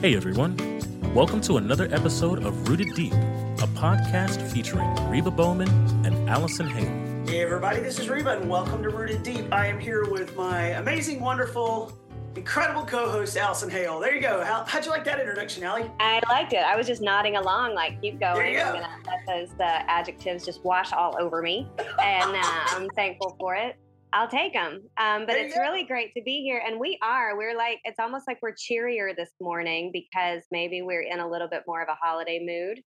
Hey everyone, welcome to another episode of Rooted Deep, a podcast featuring Reba Bowman and Allison Hale. Hey everybody, this is Reba and welcome to Rooted Deep. I am here with my amazing, wonderful, incredible co-host Allison Hale. There you go. How, how'd you like that introduction, Allie? I liked it. I was just nodding along, like keep going. There you go. I'm gonna let those uh, adjectives just wash all over me, and uh, I'm thankful for it. I'll take them. Um, but There it's really great to be here, and we are. We're like it's almost like we're cheerier this morning because maybe we're in a little bit more of a holiday mood.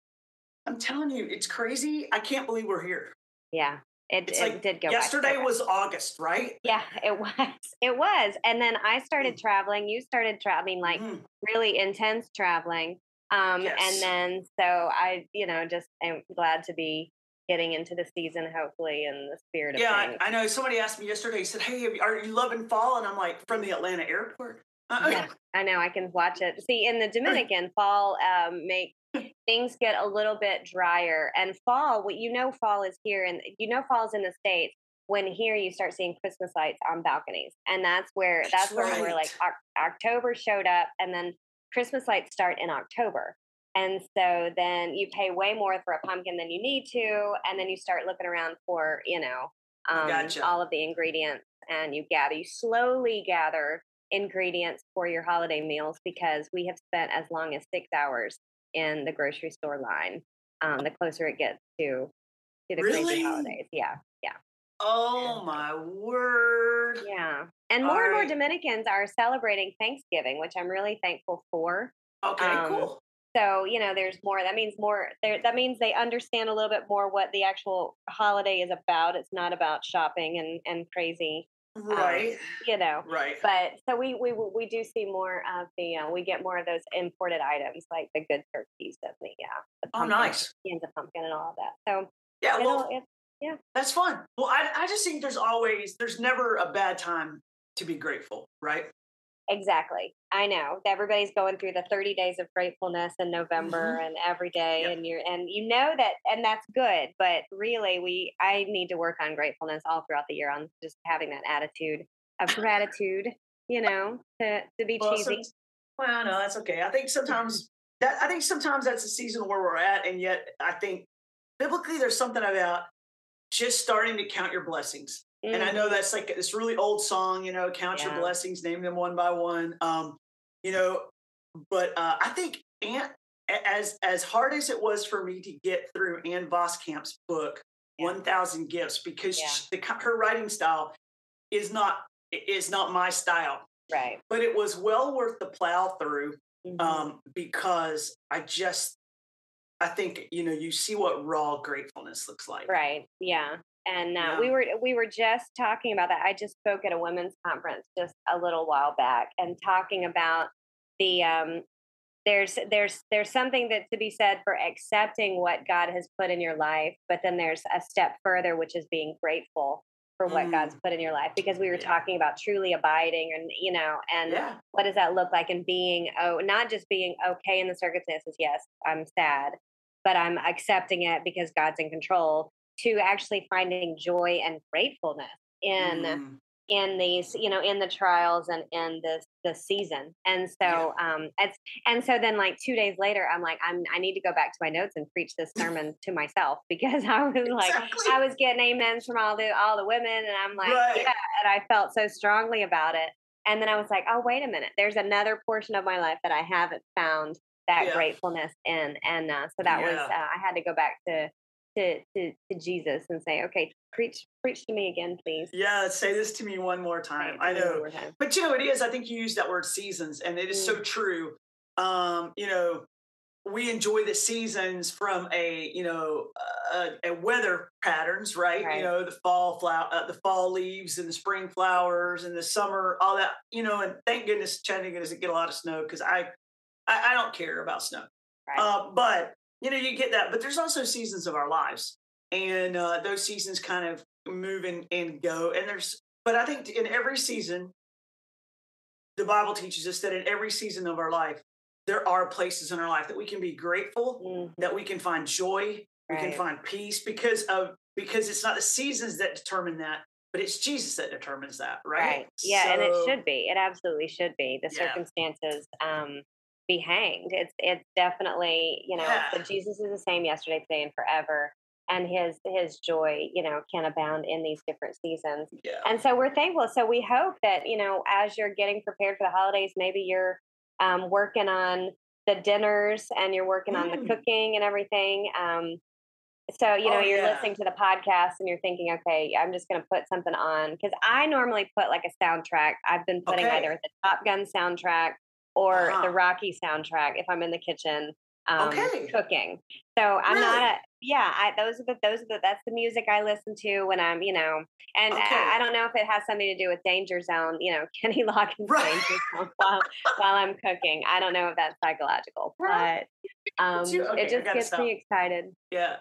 I'm telling you, it's crazy. I can't believe we're here. Yeah, it, It's it like did go. yesterday was August, right? Yeah, it was. It was. And then I started traveling. You started traveling, like Mm. really intense traveling. Um, Yes. And then, so I, you know, just am glad to be getting into the season, hopefully, in the spirit of Yeah, I. I know. Somebody asked me yesterday. He said, "Hey, you- are you loving fall?" And I'm like, "From the Atlanta airport." Uh, Yeah, I know. I can watch it. See, in the Dominican, fall um, make things get a little bit drier, and fall. What you know, fall is here, and you know, fall's in the states. When here, you start seeing Christmas lights on balconies, and that's where That's that's, where we're like Oc- October showed up, and then Christmas lights start in October. And so then you pay way more for a pumpkin than you need to, and then you start looking around for you know um, Gotcha. all of the ingredients, and you gather. You slowly gather ingredients for your holiday meals because we have spent as long as six hours in the grocery store line. Um, the closer it gets to to the Really? crazy holidays, yeah, yeah. oh my word! yeah. And more and more. Dominicans are celebrating Thanksgiving, which I'm really thankful for. Okay, Um, cool. So you know, there's more. That means more. There, that means they understand a little bit more what the actual holiday is about. It's not about shopping and and crazy, Right, you know. right. But so we we we do see more of the uh, we get more of those imported items like the good turkeys and the yeah the Oh, nice. cans of pumpkin and all of that. So Yeah, well, it, That's fun. Well, I, I just think there's always, there's never a bad time to be grateful, right? Exactly. I know everybody's going through the 30 days of gratefulness in November mm-hmm. and every day, Yep. and you're and you know that and that's good. But really, we I need to work on gratefulness all throughout the year on just having that attitude of gratitude. You know, to to be Well, cheesy. some- well, no, that's okay. I think sometimes that, I think sometimes that's the season where we're at. And yet I think biblically there's something about just starting to count your blessings. And I know that's like this really old song, you know, count your blessings, name them one by one. Um, you know, but uh, I think Aunt, as as hard as it was for me to get through Ann Voskamp's book, Yeah. One Thousand Gifts, because Yeah. she- the, her writing style is not is not my style, right. but it was well worth the plow through Mhm. um, because I just I think you know you see what raw gratefulness looks like. Right. Yeah. And uh, Yeah. we were we were just talking about that. I just spoke at a women's conference just a little while back and talking about the um there's there's there's something that to be said for accepting what God has put in your life, but then there's a step further which is being grateful for what Mm. God's put in your life because we were Yeah. talking about truly abiding and you know and Yeah. what does that look like and being oh not just being okay in the circumstances yes i'm sad but i'm accepting it because god's in control to actually finding joy and gratefulness in Mm. in these you know in the trials and in this the season and so um it's and so then like two days later i'm like i'm i need to go back to my notes and preach this sermon to myself because i was like Exactly. i was getting amens from all the all the women and i'm like Right. yeah and i felt so strongly about it and then i was like oh wait a minute there's another portion of my life that i haven't found that Yeah. gratefulness in and uh, so that was uh, i had to go back to to, to to jesus and say okay preach preach to me again please Yeah, say this to me one more time. I know. time. But you know, it is. I think you used that word seasons, and it is Mm. so true. Um, you know, we enjoy the seasons from a you know uh, a weather patterns, right? Right. You know, the fall flower, uh, the fall leaves, and the spring flowers, and the summer, all that. You know, and thank goodness Chattanooga doesn't get a lot of snow because I, I I don't care about snow. Right. Uh, but you know, you get that. But there's also seasons of our lives, and uh, those seasons kind of move and, and go. And there's, but I think in every season, the Bible teaches us that in every season of our life, there are places in our life that we can be grateful, Mm, that we can find joy, we can find peace because of because it's not the seasons that determine that, but it's Jesus that determines that, right? Right. Yeah, and it should be. It absolutely should be. The Yeah. circumstances um be hanged. It's it's definitely, you know, Yeah. Jesus is the same yesterday, today, and forever. And his his joy, you know, can abound in these different seasons. Yeah. And so we're thankful. So we hope that, you know, as you're getting prepared for the holidays, maybe you're um, working on the dinners and you're working on the Mm. cooking and everything. Um, so, you know, Oh, you're yeah. listening to the podcast and you're thinking, okay, I'm just going to put something on. Because I normally put like a soundtrack. I've been putting Okay. either the Top Gun soundtrack or Uh-huh. the Rocky soundtrack if I'm in the kitchen um, Okay. cooking. So I'm Really? not a yeah. I those are the those are the that's the music I listen to when I'm you know, and Okay. I, I don't know if it has something to do with Danger Zone. You know, Kenny Loggins Right. Danger Zone while while I'm cooking. I don't know if that's psychological, but um, okay, it just gets stop. me excited. Yeah.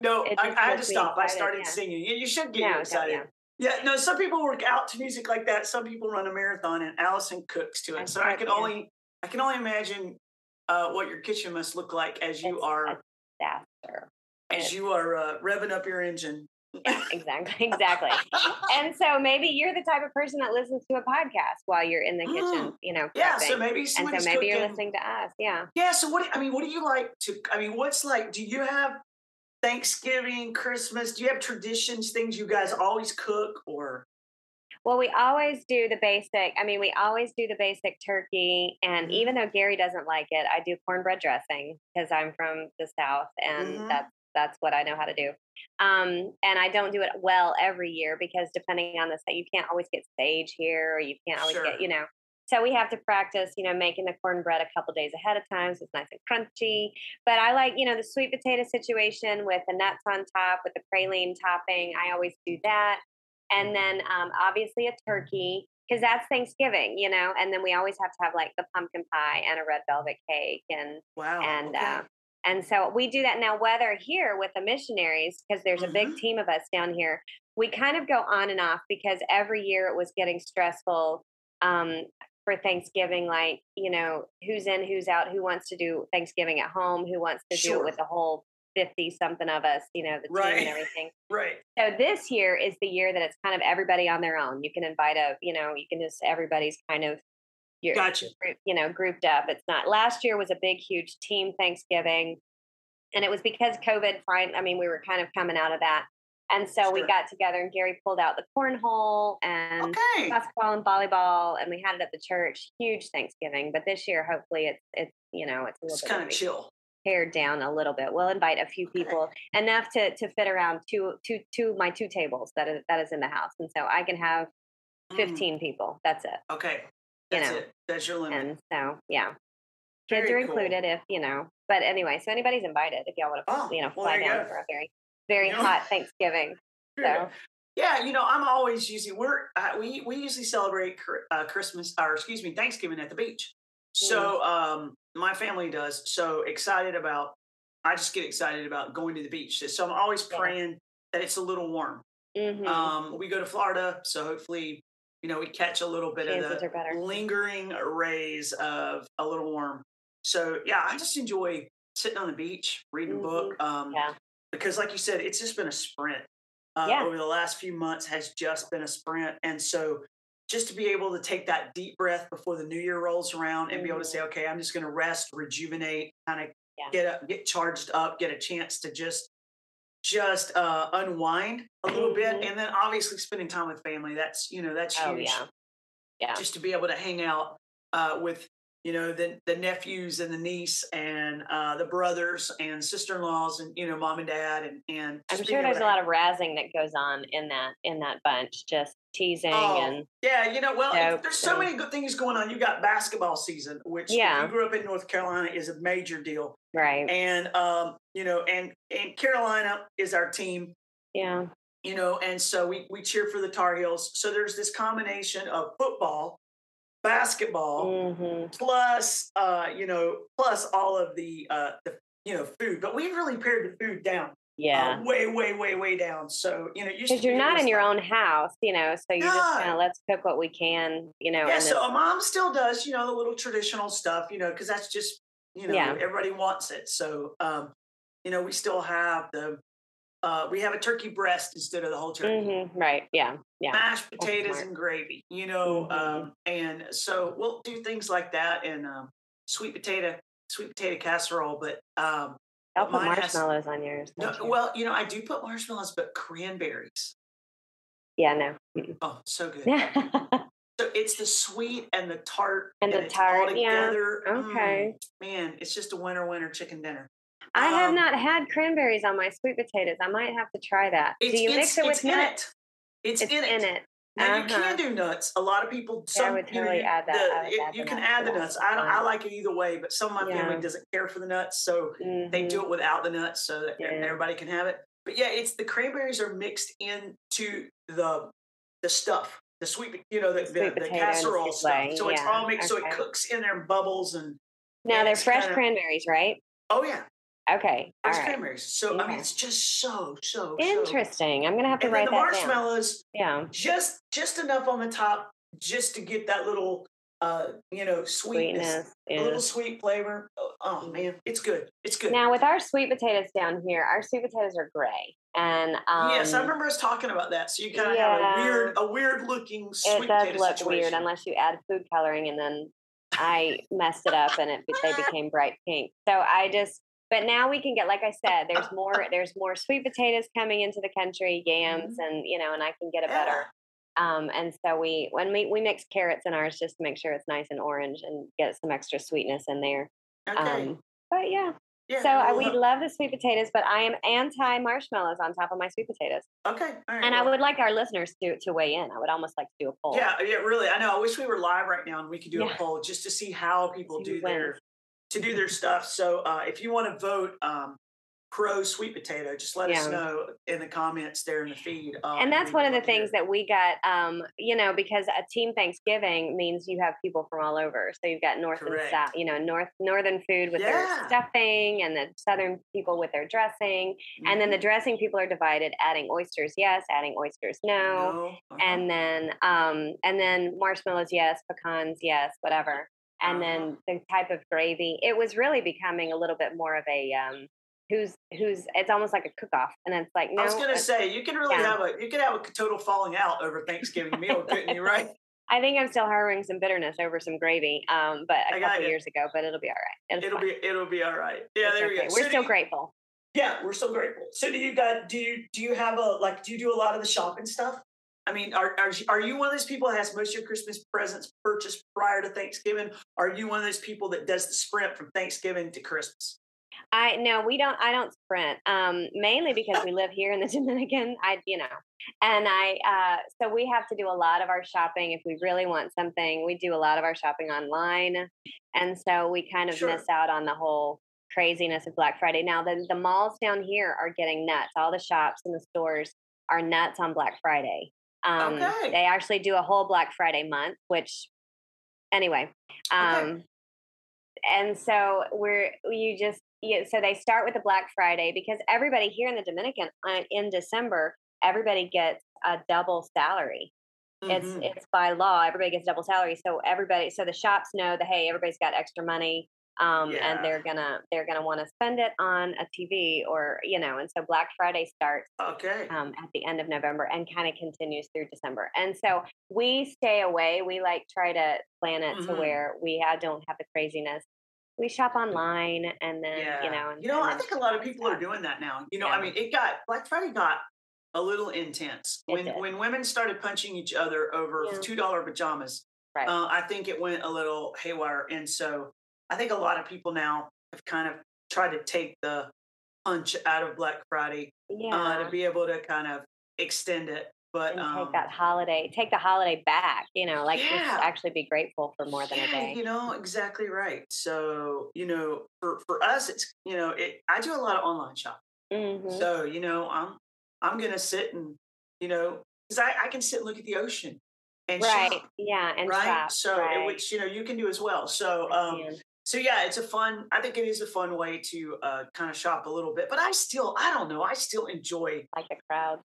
No, I, I had to stop. I started yeah. singing. You, you should get No, you excited. yeah. Yeah, no, some people work out to music like that. Some people run a marathon and Allison cooks to it. So I can only I can only imagine uh, what your kitchen must look like as you It's are disaster. as you are uh, revving up your engine. Yeah, exactly, exactly. and so maybe you're the type of person that listens to a podcast while you're in the kitchen, Mm. you know, yeah, so maybe and so maybe you're listening to us. Yeah. Yeah, so what I mean, what do you like to I mean, what's like do you have Thanksgiving, Christmas? Do you have traditions, things you guys always cook or Well, we always do the basic. I mean, we always do the basic turkey. And Mhm. even though Gary doesn't like it, I do cornbread dressing because I'm from the South and Mhm. that's that's what I know how to do. Um, and I don't do it well every year because depending on the state, you can't always get sage here or you can't always Sure. get, you know. So we have to practice, you know, making the cornbread a couple days ahead of time so it's nice and crunchy. But I like, you know, the sweet potato situation with the nuts on top with the praline topping. I always do that and then um, obviously a turkey because that's Thanksgiving, you know. And then we always have to have like the pumpkin pie and a red velvet cake, and wow. and okay. uh, and so we do that now. Whether here with the missionaries, because there's a Mm-hmm. big team of us down here, we kind of go on and off because every year it was getting stressful. Um, for Thanksgiving, like, you know, who's in, who's out, who wants to do Thanksgiving at home, who wants to do it with the whole 50 something of us, you know, the team and everything. right. So this year is the year that it's kind of everybody on their own. You can invite a, you know, you can just everybody's kind of your Gotcha. group, you know, grouped up. It's not last year was a big, huge team Thanksgiving. And it was because COVID fine. I mean, we were kind of coming out of that. And so we got together and Gary pulled out the cornhole and Okay. basketball and volleyball and we had it at the church. Huge Thanksgiving. But this year hopefully it's it's you know, it's a little It's bit kind of chill. pared down a little bit. We'll invite a few Okay. people enough to to fit around two two two my two tables that is that is in the house, and so I can have Mm, fifteen people. That's it. Okay. you That's know, it. That's your limit. And so yeah, kids Very are cool. included if you know. But anyway, so anybody's invited if y'all want to Oh, you know fly you down for a very very You know? hot Thanksgiving. So Yeah, you know, I'm always usually we're uh, we we usually celebrate uh, Christmas or excuse me Thanksgiving at the beach. So um, my family does. So excited about. I just get excited about going to the beach. So I'm always praying that it's a little warm. mhm. Um, we go to Florida, so hopefully, you know, we catch a little bit Chances of the lingering rays of a little warm. So yeah, I just enjoy sitting on the beach, reading a book. Um, Mm-hmm. Yeah. Because like you said, it's just been a sprint. Uh, Yeah. Over the last few months has just been a sprint, and so just to be able to take that deep breath before the new year rolls around and be able to say, okay, I'm just going to rest, rejuvenate, kind of Mm-hmm. Yeah. get up, get charged up, get a chance to just just uh, unwind a little bit, Mhm. and then obviously spending time with family. That's you know that's Oh huge. yeah. Yeah. Just to be able to hang out uh, with you know the the nephews and the niece and uh, the brothers and sister in laws and you know mom and dad and and I'm sure there's a lot of razzing that goes on in that in that bunch, just teasing Oh, and Yeah, you know, well, Jokes there's so and- many good things going on. You got basketball season, which if Yeah. you grew up in North Carolina is a major deal, right. and um, you know, and and Carolina is our team, Yeah. you know, and so we we cheer for the Tar Heels. So there's this combination of football, basketball, hmm plus uh, you know, plus all of the uh, the you know food. But we've really pared the food down, Yeah. uh, way, way, way, way down. So you know, you because you're not in your own house, you know, so you're just kind of let's cook what we can, you know. Yeah, and so a mom still does, you know, the little traditional stuff, you know, because that's just, you know, Yeah. everybody wants it. So, um, you know, we still have the uh, we have a turkey breast instead of the whole turkey. Mm-hmm. Right. Yeah. Yeah. Mashed potatoes and gravy, you know, Mhm. um, and so we'll do things like that and um, sweet potato, sweet potato casserole. But um, I'll put mine has- marshmallows on yours. no, you? well, you know, I do put marshmallows, but cranberries. yeah. No. Mm-mm. Oh, so good. So it's the sweet and the tart and the it's all tart. Yeah. together. Mm, Okay. man, it's just a winter, winter chicken dinner. I have Um, not had cranberries on my sweet potatoes. I might have to try that. It's, Do you mix it it's with in nuts? it. It's, It's in it. Now you Uh-huh. can do nuts. A lot of people, some would you know, totally you- add that- the- add you can nuts add the nuts. I don't. I like it either way, but some of my family doesn't care for the nuts, so they Mhm. do it without the nuts so that Yeah. everybody can have it. But yeah, it's the cranberries are mixed into the the stuff, the sweet, you know, the, The the, casserole stuff. So it's all mixed, so it cooks in there and bubbles and Now they're fresh kinda- cranberries, right? oh yeah, Okay. All right. cranberries. So I mean, it's just so so so- Interesting. I'm gonna have to And then write the that down. marshmallows, Yeah. just just enough on the top, just to get that little, uh, you know, sweetness, Sweetness. a little sweet flavor. Oh, oh, man, it's good. It's good. Now with our sweet potatoes down here, our sweet potatoes are gray, and um, yes, I remember us talking about that. So you kind of have a weird, a weird looking sweet it does potato look situation. weird unless you add food coloring, and then I messed it up, and it they became bright pink. So I just. But now we can get, like I said, there's more. There's more sweet potatoes coming into the country, yams, and you know, and I can get a better. Um, and so we when we we mix carrots in ours just to make sure it's nice and orange and get some extra sweetness in there. Okay. Um, but yeah, yeah. so I, we love the sweet potatoes, but I am anti marshmallows on top of my sweet potatoes. okay. All right. And I would like our listeners to to weigh in. I would almost like to do a poll. Yeah, yeah, really. I know. I wish we were live right now and we could do Yeah. a poll just to see how people do their wins. To do their stuff. So uh, if you want to vote um, pro sweet potato, just let us know in the comments there in the feed. Uh, and that's one of the love to hear things that we got um you know because a team thanksgiving means you have people from all over so you've got north Correct. and south you know north northern food with their stuffing and the southern people with their dressing and then the Mhm. dressing people are divided adding oysters yes adding oysters no, No, uh-huh. and then um and then marshmallows yes pecans yes whatever and Uh-huh. then the type of gravy it was really becoming a little bit more of a um who's who's it's almost like a cook-off and it's like no I was gonna uh, say you can really yeah. have a you could have a total falling out over Thanksgiving meal, couldn't you? Right? I think I'm still harboring some bitterness over some gravy, um, but a I couple years ago. But it'll be all right. It'll, It'll be it'll be all right. Yeah, It's there we go. We're So still you- grateful. Yeah, we're so grateful. So do you got do you do you have a like do you do a lot of the shopping stuff? I mean, are are you, are you one of those people that has most of your Christmas presents purchased prior to Thanksgiving? Are you one of those people that does the sprint from Thanksgiving to Christmas? I no, we don't. I don't sprint. Um, mainly because we live here in the Dominican. I, you know, and I. Uh, so we have to do a lot of our shopping if we really want something. We do a lot of our shopping online, and so we kind of Sure. miss out on the whole craziness of Black Friday. Now the the malls down here are getting nuts. All the shops and the stores are nuts on Black Friday. Um, Okay. They actually do a whole Black Friday month, which anyway. Um, and so we're you just you, so they start with the Black Friday because everybody here in the Dominican uh, in December everybody gets a double salary. It's Mhm. it's by law everybody gets double salary. So everybody so the shops know that hey everybody's got extra money um, Yeah. and they're gonna they're gonna want to spend it on a TV or you know and so Black Friday starts okay. um, at the end of November and kind of continues through December. And so we stay away. We like try to plan it to Mhm. where we don't have the craziness. We shop online and then yeah. you know. And, you know, I think a lot of people are doing that now. You know, Yeah. I mean, it got Black Friday got a little intense It when did. when women started punching each other over two dollar pajamas. Right. Uh, I think it went a little haywire, and so I think a lot of people now have kind of tried to take the punch out of Black Friday yeah. uh, to be able to kind of extend it. But um, take that holiday, take the holiday back. You know, like Yeah. just actually be grateful for more than a day. you know, exactly right. So you know, for for us, it's you know, it. I do a lot of online shopping. Mhm. So you know, I'm I'm gonna sit and you know, because I, I can sit and look at the ocean and right. shop, Yeah. And right? shop. So right. which you know you can do as well. So um, so yeah, it's a fun. I think it is a fun way to uh, kind of shop a little bit. But I still, I don't know. I still enjoy. like the crowd.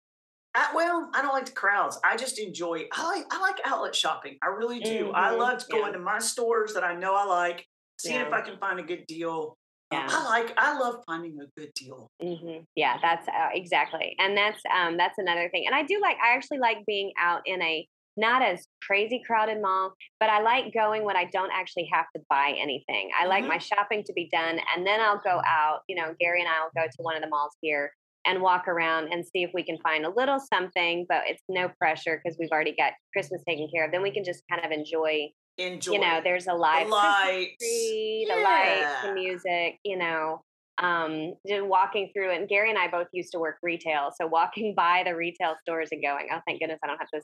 I, well, I don't like the crowds. I just enjoy. I like. I like outlet shopping. I really do. I Mhm, love yeah. going to my stores that I know I like, seeing if I can find a good deal. Um, Yeah. I like. I love finding a good deal. hmm Yeah, that's uh, exactly, and that's um that's another thing. And I do like. I actually like being out in a not as crazy crowded mall, but I like going when I don't actually have to buy anything. I like Mhm. my shopping to be done, and then I'll go out. You know, Gary and I will go to one of the malls here and walk around and see if we can find a little something. But it's no pressure because we've already got Christmas taken care of. Then we can just kind of enjoy. Enjoy. You know, there's a live the lights. tree, the lights, the music, you know, um, just walking through. And Gary and I both used to work retail. So walking by the retail stores and going, oh, thank goodness I don't have to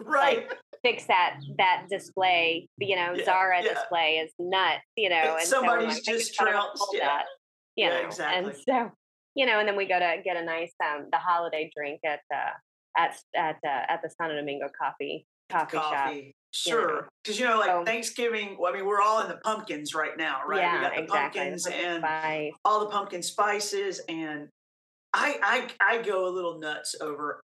Right. fix that, that display, you know, Yeah, Zara yeah. display is nuts, you know. And And so somebody's like, just trounced, yeah. that, you Yeah, know, exactly. and so, you know, and then we go to get a nice, um, the holiday drink at, uh, at, at, uh, at the Santo Domingo coffee, coffee, shop. Sure. Because, you know, like So- Thanksgiving, well, I mean, we're all in the pumpkins right now, right? Yeah, we got the exactly. pumpkins The pumpkin and spice. all the pumpkin spices. And I, I, I go a little nuts over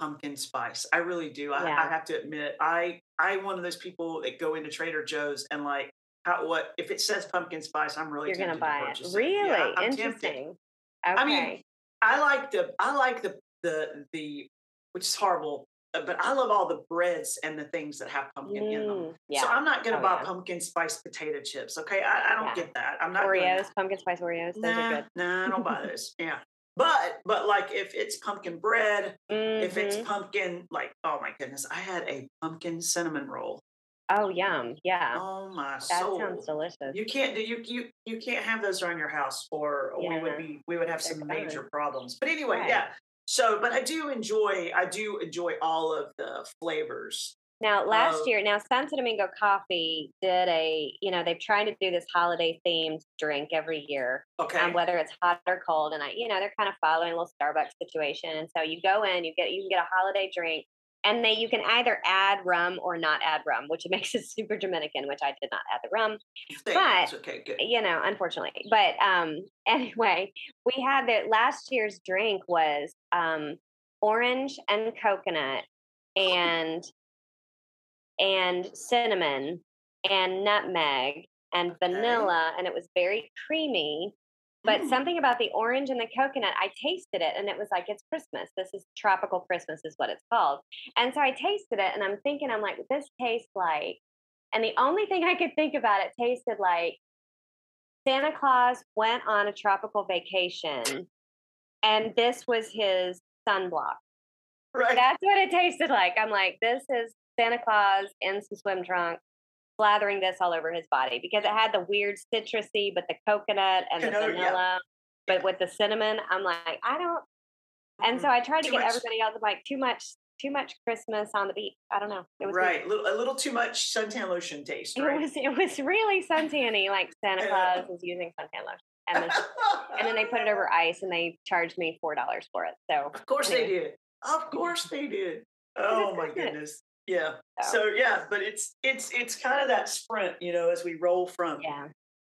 pumpkin spice. I really do. I, Yeah. I have to admit, I, I'm one of those people that go into Trader Joe's and like, how, what, if it says pumpkin spice, I'm really You're going to buy it. Really? Yeah, tempted. Interesting. Okay. I mean, I like the I like the the the which is horrible, but I love all the breads and the things that have pumpkin in them. Mm, yeah. So I'm not going to Oh, buy yeah. pumpkin spice potato chips. Okay, I, I don't Yeah. get that. I'm not Oreos, that. pumpkin spice Oreos. Those Nah, are good. nah, I don't buy those. Yeah, but but like if it's pumpkin bread, if it's Mhm. pumpkin, like oh my goodness, I had a pumpkin cinnamon roll. oh, yum. Yeah. Oh my that soul! sounds delicious. You can't do you you you can't have those around your house, or we would be we would have They're some major problems. But anyway, Right. yeah. So, but I do enjoy I do enjoy all of the flavors. Now, last year, now Santo Domingo Coffee did a, you know, they've tried to do this holiday themed drink every year, Okay. um, whether it's hot or cold. And I, you know, they're kind of following a little Starbucks situation. And so you go in, you get, you can get a holiday drink, and they, you can either add rum or not add rum, which makes it super Dominican, which I did not add the rum. Thanks. okay, good. you know, unfortunately. But um anyway, we had that last year's drink was um orange and coconut and and cinnamon and nutmeg and Okay. vanilla and it was very creamy. But Mm. something about the orange and the coconut, I tasted it and it was like, it's Christmas. This is tropical Christmas, is what it's called. And so I tasted it and I'm thinking, I'm like, this tastes like, and the only thing I could think about it tasted like Santa Claus went on a tropical vacation and this was his sunblock. right. That's what it tasted like. I'm like, this is Santa Claus in some swim trunks, slathering this all over his body because it had the weird citrusy, but the coconut and the oh, yeah. vanilla, but with the cinnamon. I'm like, I don't. And so mm-hmm. I tried to Too get much. everybody else. I'm like, too much, too much Christmas on the beach. I don't know. It was right. Little, a little too much suntan lotion taste, right? It was it was really suntanny, like Santa uh, Claus uh. was using suntan lotion, and then, and then they put it over ice, and they charged me four dollars for it. So Of course they did. Of course they did. Oh my goodness. Yeah. So. So yeah, but it's it's it's kind of that sprint, you know, as we roll from yeah,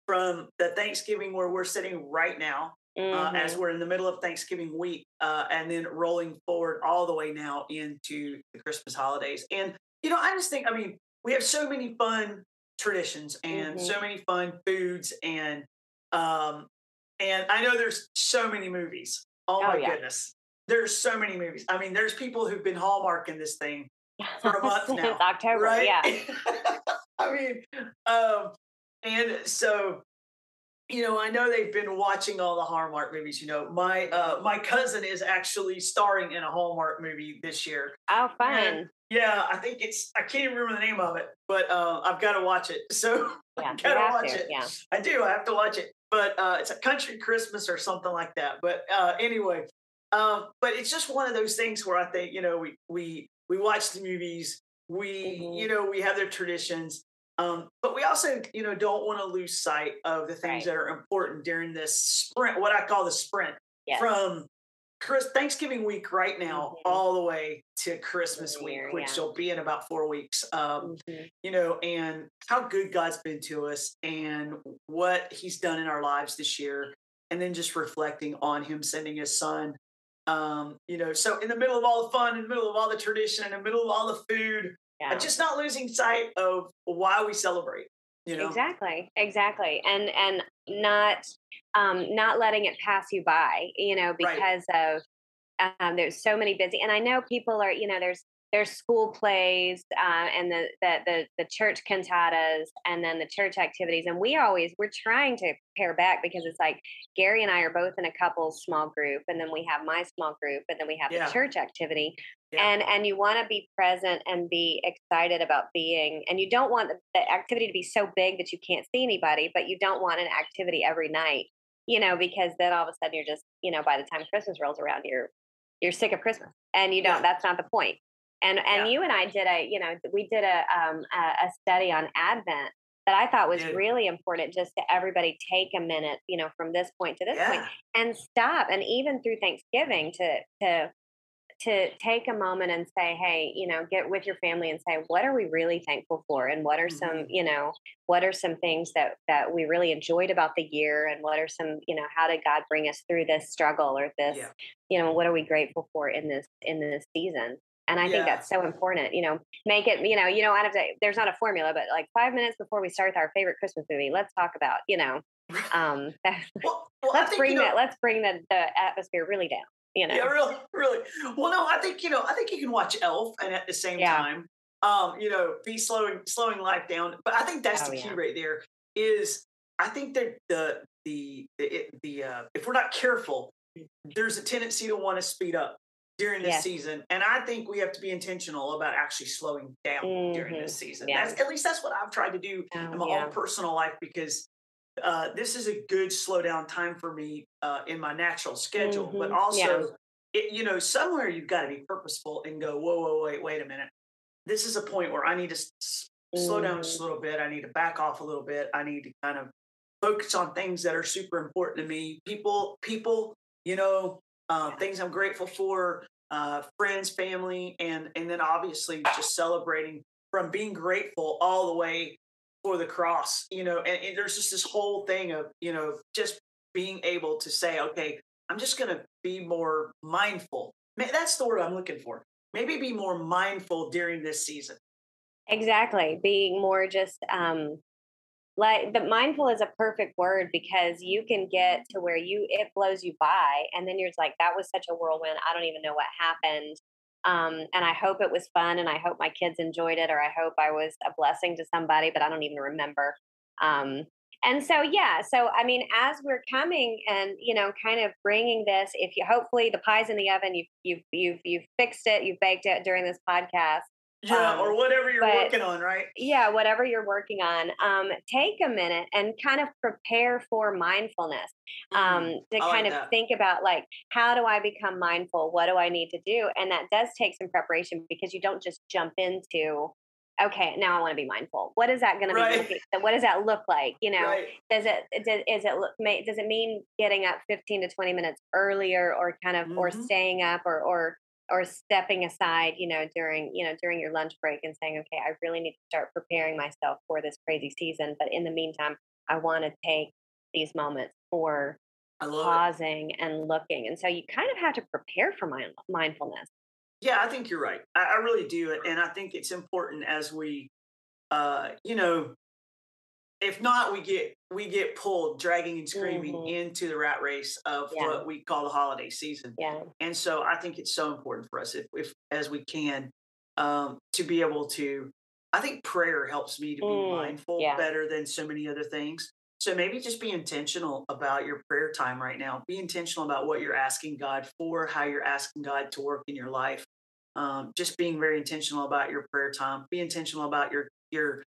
from the Thanksgiving where we're sitting right now, uh, as Mhm. we're in the middle of Thanksgiving week, uh, and then rolling forward all the way now into the Christmas holidays. And you know, I just think, I mean, we have so many fun traditions and Mhm. so many fun foods, and um, and I know there's so many movies. Oh, Oh, my yeah. goodness, there's so many movies. I mean, there's people who've been hallmarking this thing for a month since now, October. right? Yeah, I mean, um, and so you know, I know they've been watching all the Hallmark movies. You know, my uh, my cousin is actually starring in a Hallmark movie this year. oh, fun. Yeah, I think it's I can't even remember the name of it, but uh, I've got to watch it. So Yeah, you gotta watch to. it. Yeah, I do. I have to watch it. But uh, it's a country Christmas or something like that. But uh, anyway, um, but it's just one of those things where I think you know we we we watch the movies. We Mhm. you know we have their traditions. Um, but we also, you know, don't want to lose sight of the Right. things that are important during this sprint, what I call the sprint Yes. from Chris Thanksgiving week right now Mhm. all the way to Christmas week, Year, which yeah. will be in about four weeks. Um, Mhm. you know, and how good God's been to us and what he's done in our lives this year. And then just reflecting on him sending his son. Um, you know, so in the middle of all the fun, in the middle of all the tradition, in the middle of all the food, yeah. and just not losing sight of why we celebrate. You know? Exactly, exactly, and and not um, not letting it pass you by. You know, because right. of um, there's so many busy, and I know people are. You know, there's there's school plays uh, and the, the, the the church cantatas and then the church activities and we always we're trying to pare back because it's like gary and i are both in a couples small group and then we have my small group and then we have yeah. the church activity yeah. and and you want to be present and be excited about being and you don't want the, the activity to be so big that you can't see anybody but you don't want an activity every night you know because then all of a sudden you're just you know by the time christmas rolls around you're you're sick of christmas and you don't yeah. that's not the point and and yeah. you and I did a you know we did a um, a, study on Advent that I thought was really important just to everybody take a minute, you know, from this point to this yeah. point and stop. And even through Thanksgiving to to to take a moment and say, hey, you know, get with your family and say, what are we really thankful for? And what are mm-hmm. some, you know, what are some things that that we really enjoyed about the year? And what are some, you know, how did God bring us through this struggle or this, yeah. you know, what are we grateful for in this in this season? And I yeah. think that's so important. You know, make it, you know, you know, out of the, there's not a formula, but like five minutes before we start our favorite Christmas movie, let's talk about, you know, um, well, well, let's think, bring you know, that, let's bring the, the atmosphere really down. You know? Yeah, really, really. Well, no, I think, you know, I think you can watch Elf and at the same yeah. time, um, you know, be slowing, slowing life down. But I think that's oh, the key yeah. right there is I think that the, the, the, the uh, if we're not careful, there's a tendency to want to speed up during this yes. season. And I think we have to be intentional about actually slowing down mm-hmm. during this mm-hmm. season. Yeah. That's, at least that's what I've tried to do oh, in my yeah. own personal life because uh, this is a good slow down time for me uh, in my natural schedule. Mm-hmm. But also, yeah. it, you know, somewhere you've got to be purposeful and go, whoa, whoa, wait, wait a minute. This is a point where I need to s- slow down just a mm-hmm. little bit. I need to back off a little bit. I need to kind of focus on things that are super important to me. People, people, you know, uh, things I'm grateful for, uh, friends, family, and and then obviously just celebrating from being grateful all the way for the cross. You know, and, and there's just this whole thing of you know just being able to say, okay, I'm just going to be more mindful. That's the word I'm looking for. Maybe be more mindful during this season. Exactly, being more just um, like the mindful is a perfect word because you can get to where you it blows you by and then you're just like that was such a whirlwind i don't even know what happened. Um, and i hope it was fun and i hope my kids enjoyed it or i hope i was a blessing to somebody but i don't even remember. Um, and so yeah so i mean as we're coming and you know kind of bringing this if you hopefully the pie's in the oven you've you've you've, you've fixed it you've baked it during this podcast yeah, um, or whatever you're but, working on, right? Yeah, whatever you're working on. Um, take a minute and kind of prepare for mindfulness. Um, mm, to I kind like of that. think about like, how do I become mindful? What do I need to do? And that does take some preparation because you don't just jump into okay now i want to be mindful what is that going right. to be what does that look like you know right. does it does, is it does it mean getting up 15 to 20 minutes earlier or kind of mm-hmm. or staying up or or or stepping aside, you know, during, you know, during your lunch break and saying, okay, I really need to start preparing myself for this crazy season. But in the meantime, I want to take these moments for pausing it. and looking. And so you kind of have to prepare for mind- mindfulness. Yeah, I think you're right. I, I really do. And I think it's important as we, uh, you know, if not, we get we get pulled, dragging and screaming mm-hmm. into the rat race of yeah. what we call the holiday season. Yeah. And so I think it's so important for us if, if as we can um, to be able to. I think prayer helps me to be mm, mindful yeah. better than so many other things. So maybe just be intentional about your prayer time right now. Be intentional about what you're asking God for, how you're asking God to work in your life. Um, just being very intentional about your prayer time. Be intentional about your your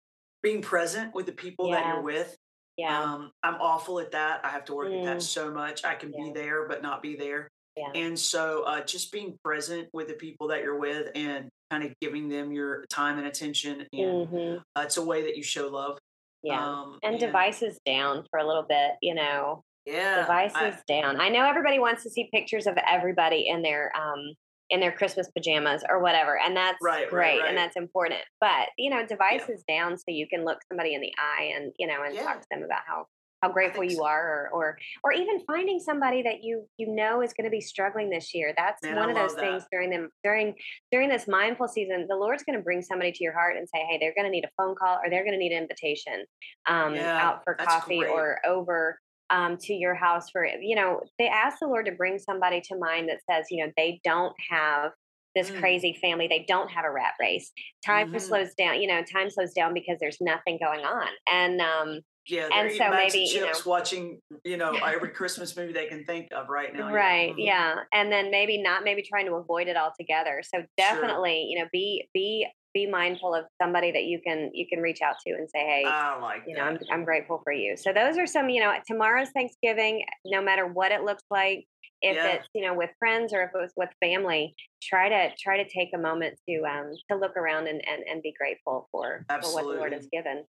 being present with the people yeah. that you're with. Yeah. Um, I'm awful at that. I have to work mm. at that mm. so much. I can yeah. be there, but not be there. Yeah. And so uh, just being present with the people that you're with and kind of giving them your time and attention. And mm-hmm. uh, it's a way that you show love. Yeah. Um, and, and, devices down for a little bit, you know. Yeah. Devices I, down. I know everybody wants to see pictures of everybody in their um, in their Christmas pajamas or whatever. And that's right, great right, right. and that's important. But, you know, devices yeah. down so you can look somebody in the eye and, you know, and yeah. talk to them about how how grateful you so. are, or or or even finding somebody that you you know is going to be struggling this year. That's Man, one I of those love things during them during during this mindful season. The Lord's going to bring somebody to your heart and say, hey, they're going to need a phone call or they're going to need an invitation um, Yeah, out for coffee great. or over um, to your house for you know they ask the lord to bring somebody to mind that says you know they don't have this Mm. crazy family they don't have a rat race time Mhm. slows down you know time slows down because there's nothing going on and um Yeah, And so maybe, you know- watching you know every Christmas movie they can think of right now. right Mhm. yeah and then maybe not maybe trying to avoid it altogether so definitely you know be be be mindful of somebody that you can you can reach out to and say hey I like you that. know I'm, I'm grateful for you so those are some you know tomorrow's thanksgiving no matter what it looks like if Yeah. it's you know with friends or if it was with family try to try to take a moment to um to look around and and, and be grateful for, for what the lord has Absolutely. given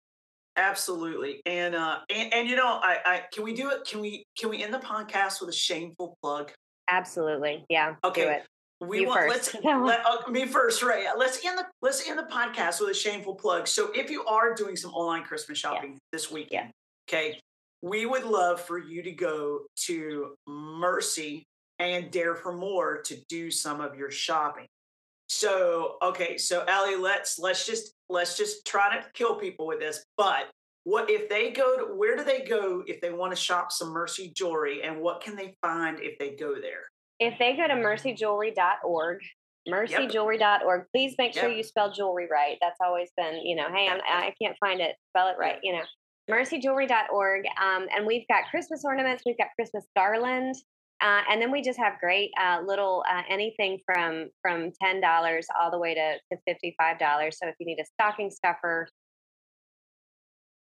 Absolutely. And uh and, and you know, I, I can we do it? Can we can we end the podcast with a shameful plug? absolutely yeah do Okay. We You want first. let's let, uh, me first, right? Let's end the let's end the podcast with a shameful plug. So if you are doing some online Christmas shopping this weekend, okay, we would love for you to go to Mercy and Dare for More to do some of your shopping. So okay, so Allie, let's let's just let's just try to kill people with this. But what if they go to where do they go if they want to shop some Mercy jewelry, and what can they find if they go there? If they go to mercyjewelry.org mercyjewelry.org please make sure Yep. you spell jewelry right that's always been you know hey I'm, i can't find it spell it right you know mercyjewelry.org um, and we've got christmas ornaments we've got christmas garland uh, and then we just have great uh, little uh, anything from from ten dollars all the way to, to fifty five dollars. So if you need a stocking stuffer,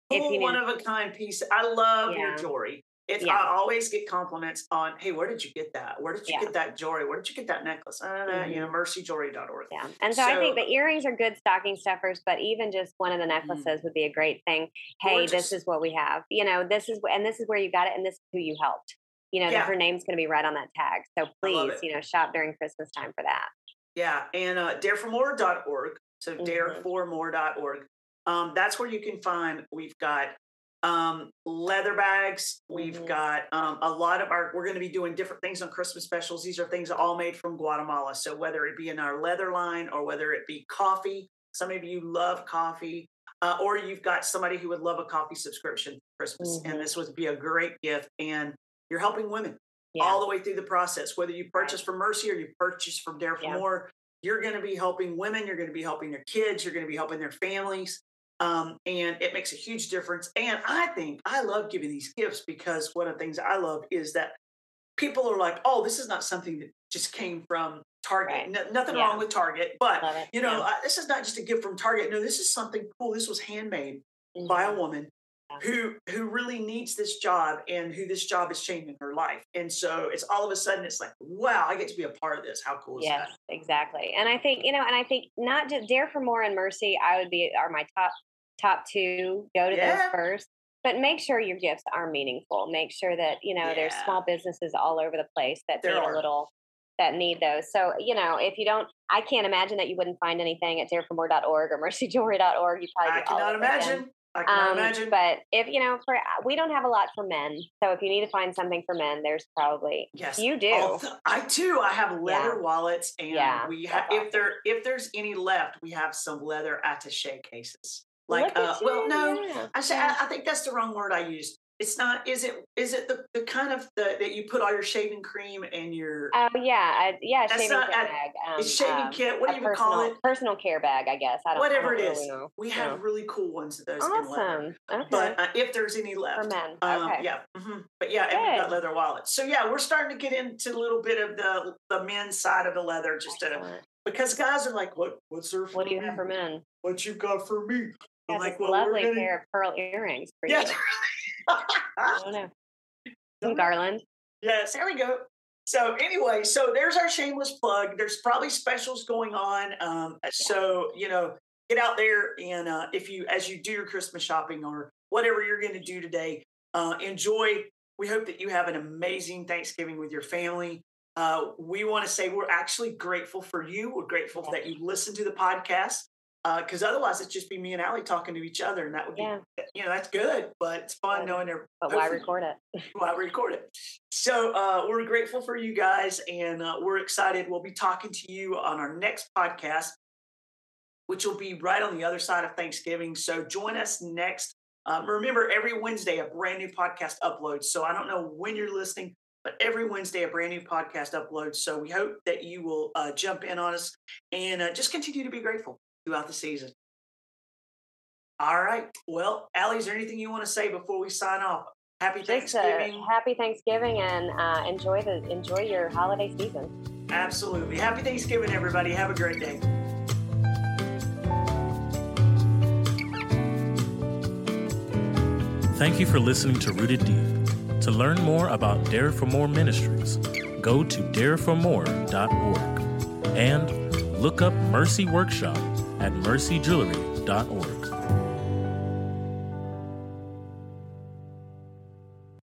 if Cool, you need one of a kind piece. I love your Yeah. jewelry. It's Yeah. I always get compliments on, hey, where did you get that? Where did you Yeah. get that jewelry? Where did you get that necklace? Uh, You know, mercyjewelry.org. yeah, and so, I think the earrings are good stocking stuffers, but even just one of the necklaces would be a great thing. Hey, Gorgeous. this is what we have. You know, this is and this is where you got it, and this is who you helped. You know, Yeah. that her name's going to be right on that tag. So please, you know, shop during Christmas time for that. Yeah, and uh, dareformore.org. So Mhm. dareformore.org. Um, that's where you can find. We've got um, leather bags. We've Mhm. got um, a lot of our. We're going to be doing different things on Christmas specials. These are things all made from Guatemala. So whether it be in our leather line or whether it be coffee, some of you love coffee, uh, or you've got somebody who would love a coffee subscription for Christmas, Mhm. and this would be a great gift. And you're helping women Yeah. all the way through the process. Whether you purchase from Mercy or you purchase from Dare for Yeah. More, you're going to be helping women. You're going to be helping their kids. You're going to be helping their families. Um, and it makes a huge difference. And I think I love giving these gifts because one of the things I love is that people are like, oh, this is not something that just came from Target. Right. No, nothing Yeah. wrong with Target, but you know, Yeah. uh, this is not just a gift from Target. No, this is something cool. This was handmade by a Mhm. woman who who really needs this job and who this job is changing her life. And so it's all of a sudden it's like, wow, I get to be a part of this. How cool is Yes, that? exactly. And I think, you know, and I think not just Dare for More and Mercy, I would be are my top top two. Go to Yeah. those first. But make sure your gifts are meaningful. Make sure that, you know, there's small businesses all over the place that There need are. a little that need those. So, you know, if you don't I can't imagine that you wouldn't find anything at dareformore.org or mercyjewelry.org. You probably I cannot imagine. I cannot Um, imagine. But if you know, for we don't have a lot for men, so if you need to find something for men, there's probably yes, you do. Although- I too. I have leather Yeah. wallets, and Yeah, we have if there if there's any left, we have some leather attache cases. Like, uh, well, no, yeah, I say. I, I think that's the wrong word I used. It's not. Is it? Is it the, the kind of the that you put all your shaving cream and your Oh yeah, uh, yeah, That's shaving not bag. Um, it's shaving um, kit. What do you personal, call it? Personal care bag, I guess. I don't. I Whatever it don't is, really know. we have really cool ones of those. Awesome. Okay. But uh, if there's any left, for men. um, okay. yeah, mhm. but yeah, and we've got leather wallets. So yeah, we're starting to get into a little bit of the the men's side of the leather, just to, because guys are like, what what's there for What do you have for men? What you got for me? I'm like, well, lovely gonna- pair of pearl earrings for Yes. you. I don't know. Some garland. Yes, there we go. So anyway, so there's our shameless plug. There's probably specials going on. Um, so you know, get out there and uh, if you as you do your Christmas shopping or whatever you're going to do today, uh, enjoy. We hope that you have an amazing Thanksgiving with your family. Uh, we want to say we're actually grateful for you. We're grateful that you listen to the podcast. Because uh, otherwise it's just be me and Allie talking to each other, and that would be, yeah. you know, that's good, but it's fun yeah. knowing they're. But why record it? why record it? So uh, we're grateful for you guys, and uh, we're excited. We'll be talking to you on our next podcast, which will be right on the other side of Thanksgiving. So join us next. Um, remember, every Wednesday a brand new podcast uploads. So I don't know when you're listening, but every Wednesday a brand new podcast uploads. So we hope that you will uh, jump in on us and uh, just continue to be grateful throughout the season. All right. Well, Allie, is there anything you want to say before we sign off? Happy Thanksgiving. happy Thanksgiving and uh, enjoy the enjoy your holiday season. Absolutely. Happy Thanksgiving, everybody. Have a great day. Thank you for listening to Rooted Deep. To learn more about Dare for More Ministries, go to dareformore.org and look up Mercy Workshop at mercyjewelry.org.